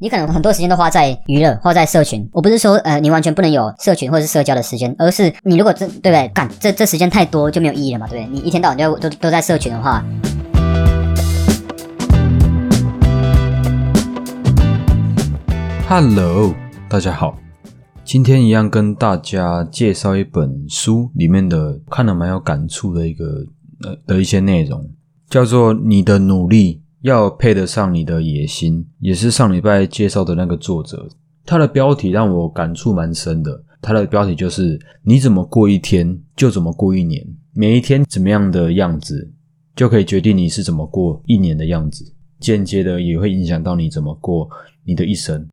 你可能很多时间都花在娱乐，花在社群。我不是说呃你完全不能有社群或者是社交的时间，而是你如果这对不对？干这这时间太多就没有意义了嘛，对不对？你一天到晚都都都在社群的话，Hello，大家好，今天一样跟大家介绍一本书里面的看了蛮有感触的一个呃的一些内容，叫做《你的努力要配得上你的野心》，也是上礼拜介绍的那个作者，他的标题让我感触蛮深的。他的标题就是“你怎么过一天就怎么过一年，每一天怎么样的样子，就可以决定你是怎么过一年的样子，间接的也会影响到你怎么过你的一生。”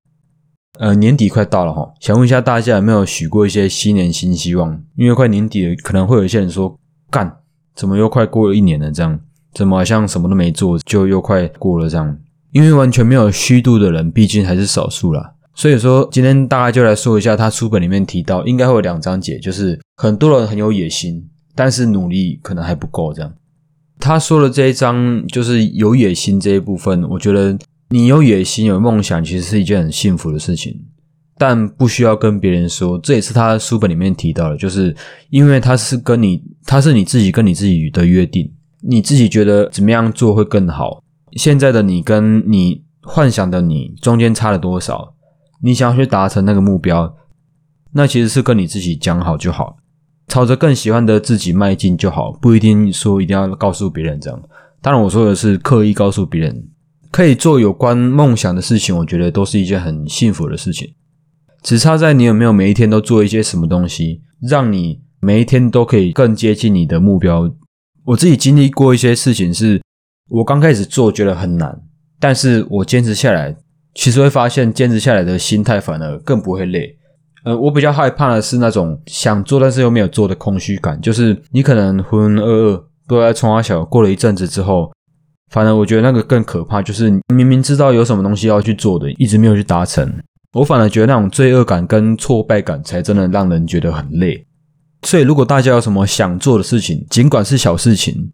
呃，年底快到了哈，想问一下大家有没有许过一些新年新希望？因为快年底了，可能会有一些人说：“干，怎么又快过了一年了？这样怎么好像什么都没做，就又快过了这样？”因为完全没有虚度的人，毕竟还是少数啦。所以说，今天大概就来说一下他书本里面提到，应该会有两章节，就是很多人很有野心，但是努力可能还不够这样。他说的这一章就是有野心这一部分，我觉得。你有野心、有梦想，其实是一件很幸福的事情，但不需要跟别人说。这也是他书本里面提到的，就是因为他是跟你，他是你自己跟你自己的约定，你自己觉得怎么样做会更好。现在的你跟你幻想的你中间差了多少？你想要去达成那个目标，那其实是跟你自己讲好就好，朝着更喜欢的自己迈进就好，不一定说一定要告诉别人这样。当然，我说的是刻意告诉别人。可以做有关梦想的事情，我觉得都是一件很幸福的事情。只差在你有没有每一天都做一些什么东西，让你每一天都可以更接近你的目标。我自己经历过一些事情，是我刚开始做觉得很难，但是我坚持下来，其实会发现坚持下来的心态反而更不会累。呃，我比较害怕的是那种想做但是又没有做的空虚感，就是你可能浑浑噩噩，不知道从小过了一阵子之后。反而我觉得那个更可怕，就是明明知道有什么东西要去做的，一直没有去达成。我反而觉得那种罪恶感跟挫败感才真的让人觉得很累。所以，如果大家有什么想做的事情，尽管是小事情，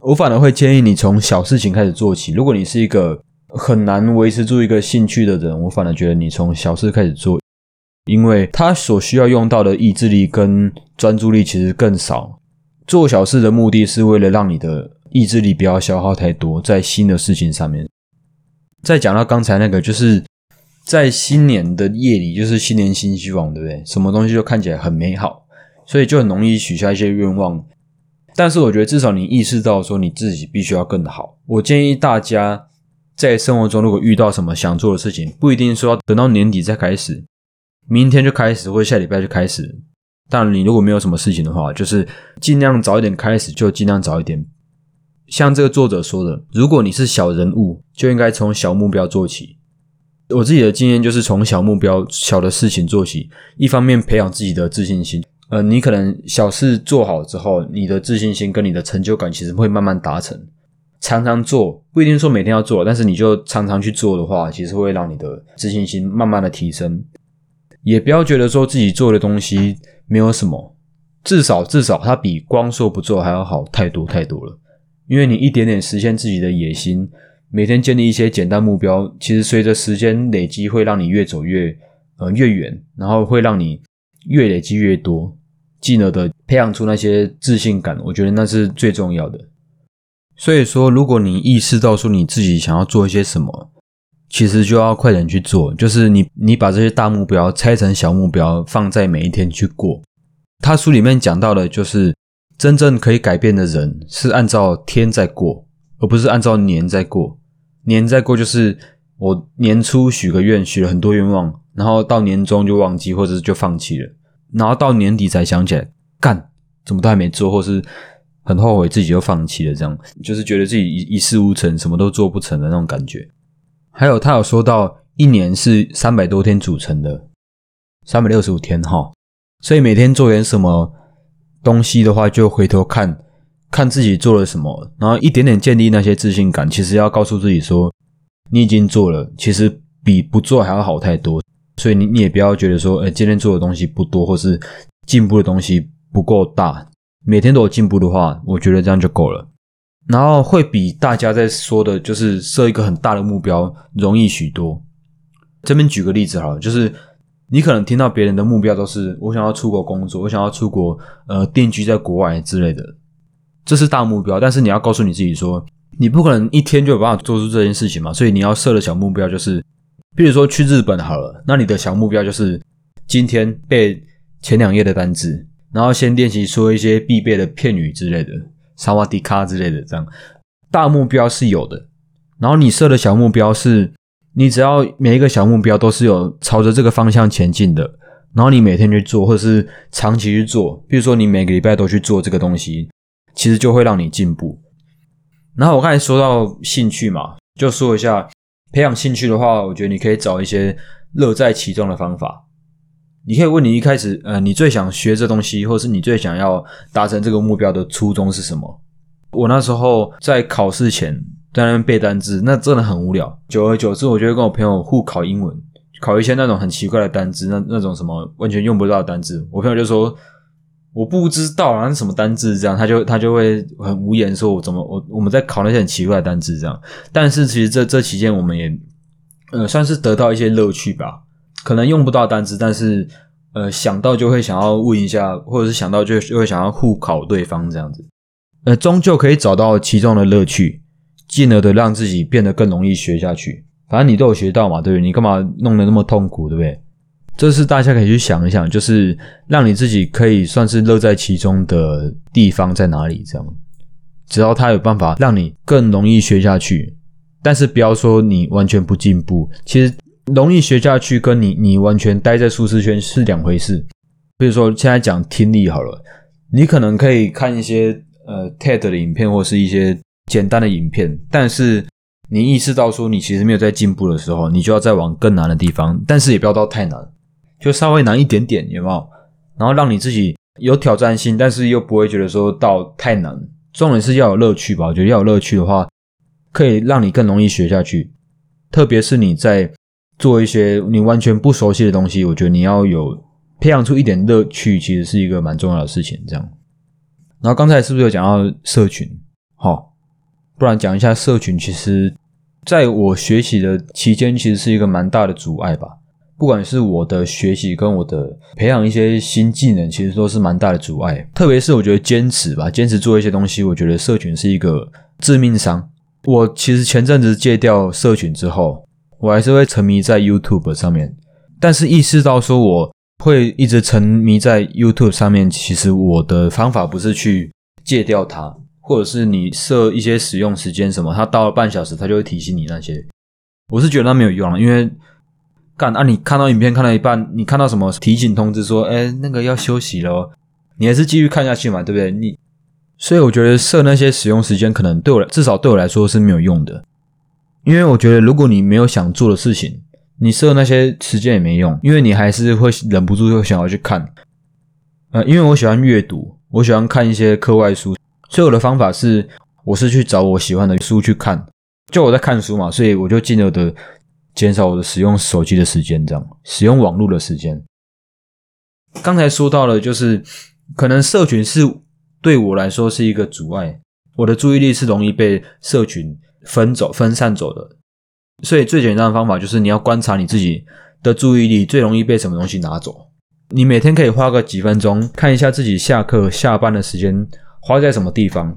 我反而会建议你从小事情开始做起。如果你是一个很难维持住一个兴趣的人，我反而觉得你从小事开始做，因为他所需要用到的意志力跟专注力其实更少。做小事的目的是为了让你的。意志力不要消耗太多在新的事情上面。再讲到刚才那个，就是在新年的夜里，就是新年新希望，对不对？什么东西都看起来很美好，所以就很容易许下一些愿望。但是我觉得，至少你意识到说你自己必须要更好。我建议大家在生活中，如果遇到什么想做的事情，不一定说要等到年底再开始，明天就开始，或下礼拜就开始。但，你如果没有什么事情的话，就是尽量早一点开始，就尽量早一点。像这个作者说的，如果你是小人物，就应该从小目标做起。我自己的经验就是从小目标、小的事情做起，一方面培养自己的自信心。呃，你可能小事做好之后，你的自信心跟你的成就感其实会慢慢达成。常常做不一定说每天要做，但是你就常常去做的话，其实会让你的自信心慢慢的提升。也不要觉得说自己做的东西没有什么，至少至少它比光说不做还要好太多太多了。因为你一点点实现自己的野心，每天建立一些简单目标，其实随着时间累积，会让你越走越呃越远，然后会让你越累积越多，进而的培养出那些自信感。我觉得那是最重要的。所以说，如果你意识到说你自己想要做一些什么，其实就要快点去做。就是你你把这些大目标拆成小目标，放在每一天去过。他书里面讲到的，就是。真正可以改变的人是按照天在过，而不是按照年在过。年在过就是我年初许个愿，许了很多愿望，然后到年终就忘记，或者是就放弃了，然后到年底才想起来，干怎么都还没做，或是很后悔自己就放弃了，这样就是觉得自己一一事无成，什么都做不成的那种感觉。还有他有说到，一年是三百多天组成的，三百六十五天哈，所以每天做点什么。东西的话，就回头看看自己做了什么，然后一点点建立那些自信感。其实要告诉自己说，你已经做了，其实比不做还要好太多。所以你你也不要觉得说，呃，今天做的东西不多，或是进步的东西不够大。每天都有进步的话，我觉得这样就够了。然后会比大家在说的，就是设一个很大的目标容易许多。这边举个例子好了，就是你可能听到别人的目标都是我想要出国工作，我想要出国呃定居在国外之类的，这是大目标。但是你要告诉你自己说，你不可能一天就有办法做出这件事情嘛，所以你要设的小目标就是，比如说去日本好了，那你的小目标就是今天背前两页的单字，然后先练习说一些必备的片语之类的，萨瓦迪卡之类的，这样大目标是有的。然后你设的小目标是，你只要每一个小目标都是有朝着这个方向前进的，然后你每天去做，或者是长期去做，比如说你每个礼拜都去做这个东西，其实就会让你进步。然后我刚才说到兴趣嘛，就说一下培养兴趣的话，我觉得你可以找一些乐在其中的方法。你可以问你一开始，呃，你最想学这东西，或是你最想要达成这个目标的初衷是什么？我那时候在考试前。在那边背单字，那真的很无聊。久而久之，我就会跟我朋友互考英文，考一些那种很奇怪的单字，那那种什么完全用不到的单字。我朋友就说我不知道啊，什么单字这样，他就他就会很无言说，我怎么我我们在考那些很奇怪的单字这样。但是其实这这期间我们也呃算是得到一些乐趣吧，可能用不到单字，但是呃想到就会想要问一下，或者是想到就就会想要互考对方这样子，呃终究可以找到其中的乐趣。进而的让自己变得更容易学下去，反正你都有学到嘛，对不对？你干嘛弄得那么痛苦，对不对？这是大家可以去想一想，就是让你自己可以算是乐在其中的地方在哪里？这样，只要他有办法让你更容易学下去，但是不要说你完全不进步。其实容易学下去跟你你完全待在舒适圈是两回事。比如说现在讲听力好了，你可能可以看一些呃 TED 的影片或是一些。简单的影片，但是你意识到说你其实没有在进步的时候，你就要再往更难的地方，但是也不要到太难，就稍微难一点点，有没有？然后让你自己有挑战性，但是又不会觉得说到太难。重点是要有乐趣吧？我觉得要有乐趣的话，可以让你更容易学下去。特别是你在做一些你完全不熟悉的东西，我觉得你要有培养出一点乐趣，其实是一个蛮重要的事情。这样，然后刚才是不是有讲到社群？好。不然讲一下社群，其实在我学习的期间，其实是一个蛮大的阻碍吧。不管是我的学习跟我的培养一些新技能，其实都是蛮大的阻碍。特别是我觉得坚持吧，坚持做一些东西，我觉得社群是一个致命伤。我其实前阵子戒掉社群之后，我还是会沉迷在 YouTube 上面，但是意识到说我会一直沉迷在 YouTube 上面，其实我的方法不是去戒掉它。或者是你设一些使用时间什么，它到了半小时，它就会提醒你那些。我是觉得那没有用了，因为干啊，你看到影片看到一半，你看到什么提醒通知说，哎，那个要休息了，你还是继续看下去嘛，对不对？你所以我觉得设那些使用时间，可能对我至少对我来说是没有用的，因为我觉得如果你没有想做的事情，你设那些时间也没用，因为你还是会忍不住会想要去看。呃，因为我喜欢阅读，我喜欢看一些课外书。所以我的方法是，我是去找我喜欢的书去看，就我在看书嘛，所以我就尽量的减少我的使用手机的时间，这样使用网络的时间。刚才说到了，就是可能社群是对我来说是一个阻碍，我的注意力是容易被社群分走、分散走的。所以最简单的方法就是你要观察你自己的注意力最容易被什么东西拿走。你每天可以花个几分钟看一下自己下课、下班的时间。花在什么地方？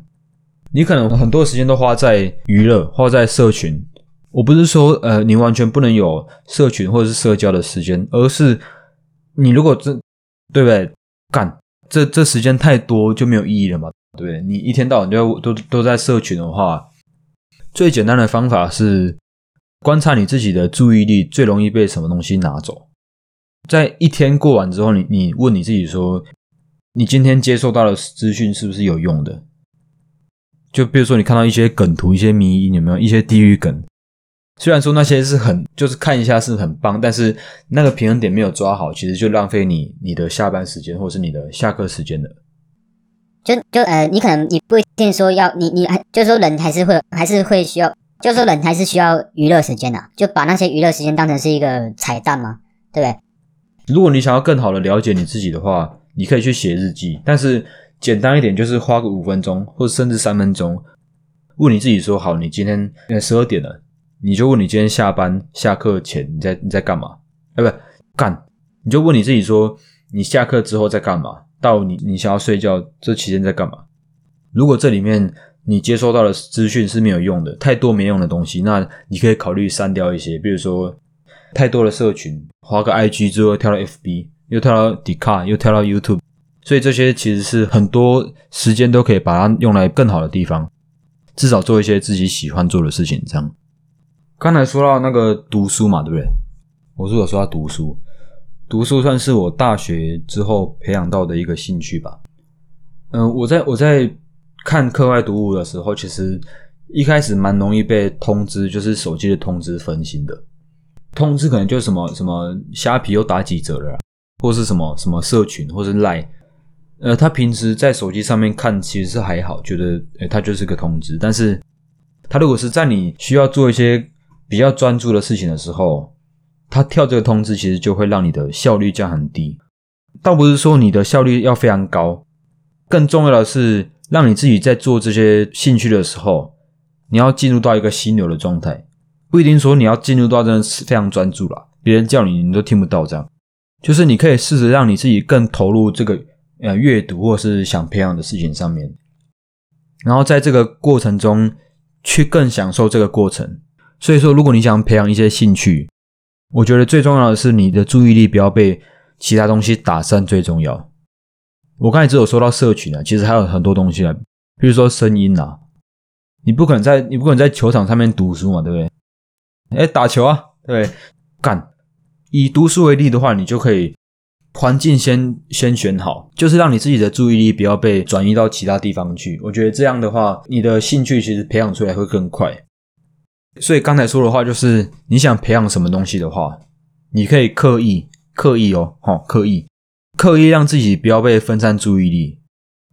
你可能很多时间都花在娱乐，花在社群。我不是说，呃，你完全不能有社群或者是社交的时间，而是你如果这对不对？干这这时间太多就没有意义了嘛？对不对？你一天到晚都都都在社群的话，最简单的方法是观察你自己的注意力最容易被什么东西拿走。在一天过完之后，你你问你自己说。你今天接受到的资讯是不是有用的？就比如说，你看到一些梗图、一些迷音，有没有一些地域梗？虽然说那些是很，就是看一下是很棒，但是那个平衡点没有抓好，其实就浪费你你的下班时间或者是你的下课时间的。就就呃，你可能你不一定说要你你还就是说人还是会还是会需要，就是说人还是需要娱乐时间的，就把那些娱乐时间当成是一个彩蛋嘛，对不对？如果你想要更好的了解你自己的话。你可以去写日记，但是简单一点就是花个五分钟，或者甚至三分钟，问你自己说：好，你今天呃十二点了，你就问你今天下班下课前你在你在干嘛？哎，不干，你就问你自己说，你下课之后在干嘛？到你你想要睡觉这期间在干嘛？如果这里面你接收到的资讯是没有用的，太多没用的东西，那你可以考虑删掉一些，比如说太多的社群，划个 IG 之后跳到 FB，又跳到 d i c a r 又跳到 YouTube，所以这些其实是很多时间都可以把它用来更好的地方，至少做一些自己喜欢做的事情。这样，刚才说到那个读书嘛，对不对？我是有说到读书，读书算是我大学之后培养到的一个兴趣吧。嗯，我在我在。看课外读物的时候，其实一开始蛮容易被通知，就是手机的通知分心的。通知可能就是什么什么虾皮又打几折了，或是什么什么社群，或是赖。呃，他平时在手机上面看其实是还好，觉得诶，他就是个通知。但是，他如果是在你需要做一些比较专注的事情的时候，他跳这个通知，其实就会让你的效率降很低。倒不是说你的效率要非常高，更重要的是。让你自己在做这些兴趣的时候，你要进入到一个心流的状态，不一定说你要进入到真的是非常专注了，别人叫你你都听不到这样。就是你可以试着让你自己更投入这个呃阅读或是想培养的事情上面，然后在这个过程中去更享受这个过程。所以说，如果你想培养一些兴趣，我觉得最重要的是你的注意力不要被其他东西打散，最重要。我刚才只有说到社群啊，其实还有很多东西啊，比如说声音啊，你不可能在你不可能在球场上面读书嘛，对不对？哎，打球啊，对，干。以读书为例的话，你就可以环境先先选好，就是让你自己的注意力不要被转移到其他地方去。我觉得这样的话，你的兴趣其实培养出来会更快。所以刚才说的话就是，你想培养什么东西的话，你可以刻意刻意哦，哈，刻意。刻意让自己不要被分散注意力，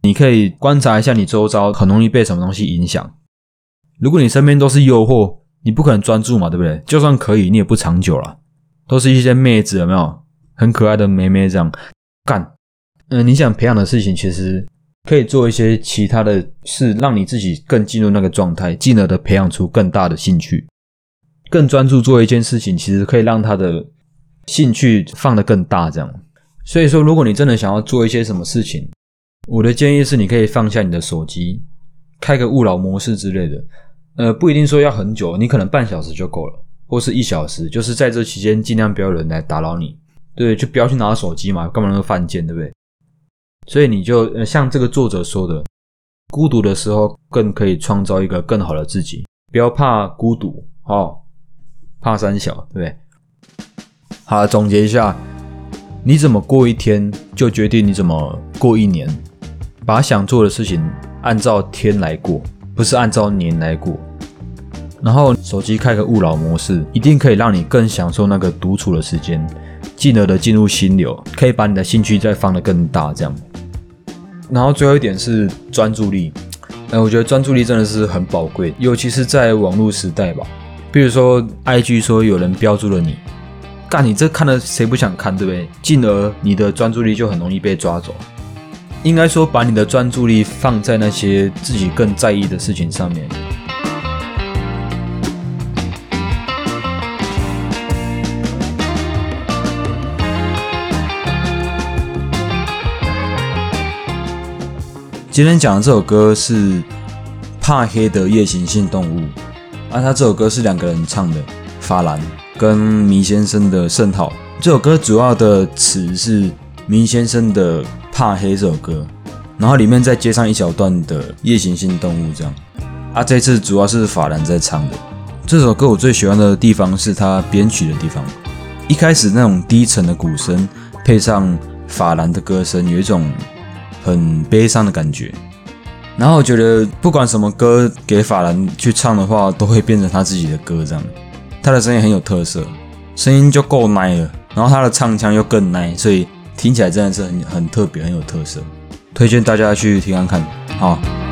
你可以观察一下你周遭很容易被什么东西影响。如果你身边都是诱惑，你不可能专注嘛，对不对？就算可以，你也不长久了。都是一些妹子，有没有很可爱的妹妹这样干？嗯，你想培养的事情，其实可以做一些其他的事，让你自己更进入那个状态，进而的培养出更大的兴趣，更专注做一件事情，其实可以让他的兴趣放得更大，这样。所以说，如果你真的想要做一些什么事情，我的建议是，你可以放下你的手机，开个勿扰模式之类的。呃，不一定说要很久，你可能半小时就够了，或是一小时，就是在这期间尽量不要有人来打扰你。对，就不要去拿手机嘛，干嘛那么犯贱，对不对？所以你就呃，像这个作者说的，孤独的时候更可以创造一个更好的自己，不要怕孤独哦，怕三小，对不对？好，总结一下。你怎么过一天，就决定你怎么过一年。把想做的事情按照天来过，不是按照年来过。然后手机开个勿扰模式，一定可以让你更享受那个独处的时间，进而的进入心流，可以把你的兴趣再放得更大。这样。然后最后一点是专注力。哎，我觉得专注力真的是很宝贵，尤其是在网络时代吧。比如说，IG 说有人标注了你。干你这看了谁不想看，对不对？进而你的专注力就很容易被抓走。应该说，把你的专注力放在那些自己更在意的事情上面。今天讲的这首歌是怕黑的夜行性动物，啊，他这首歌是两个人唱的，法兰。跟迷先生的圣号这首歌主要的词是迷先生的怕黑这首歌，然后里面再接上一小段的夜行性动物这样。啊，这次主要是法兰在唱的这首歌，我最喜欢的地方是他编曲的地方。一开始那种低沉的鼓声配上法兰的歌声，有一种很悲伤的感觉。然后我觉得不管什么歌给法兰去唱的话，都会变成他自己的歌这样。他的声音很有特色，声音就够奶了，然后他的唱腔又更奶，所以听起来真的是很很特别，很有特色，推荐大家去听看看，好。